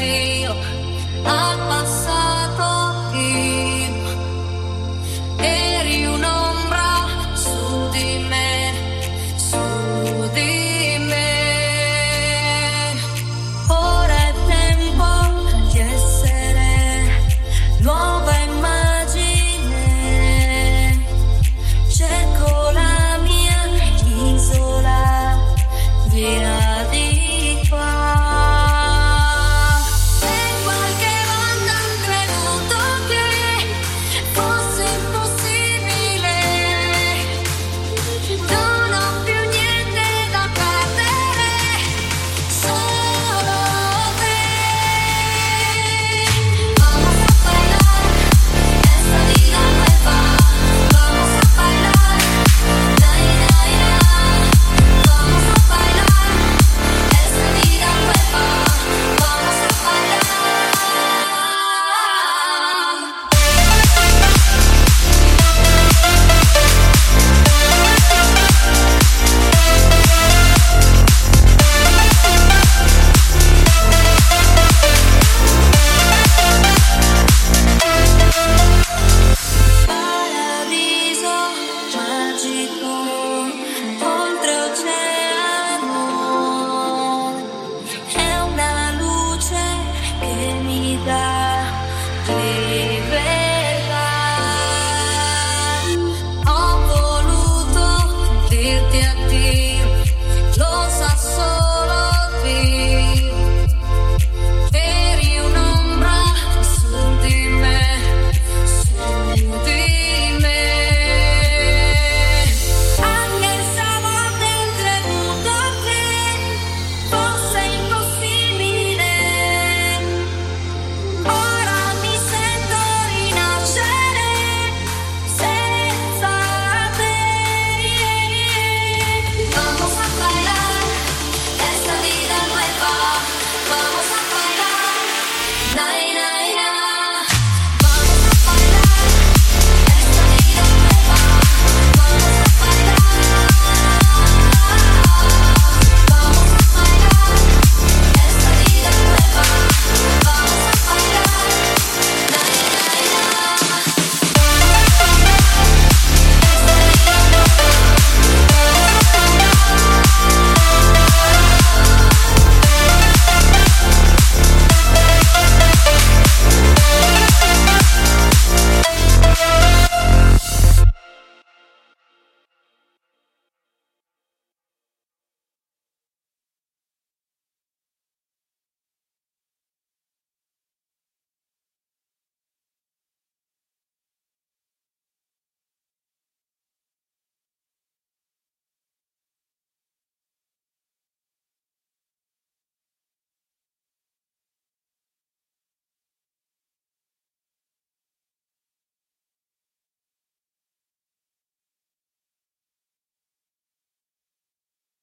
vazio a passar. die.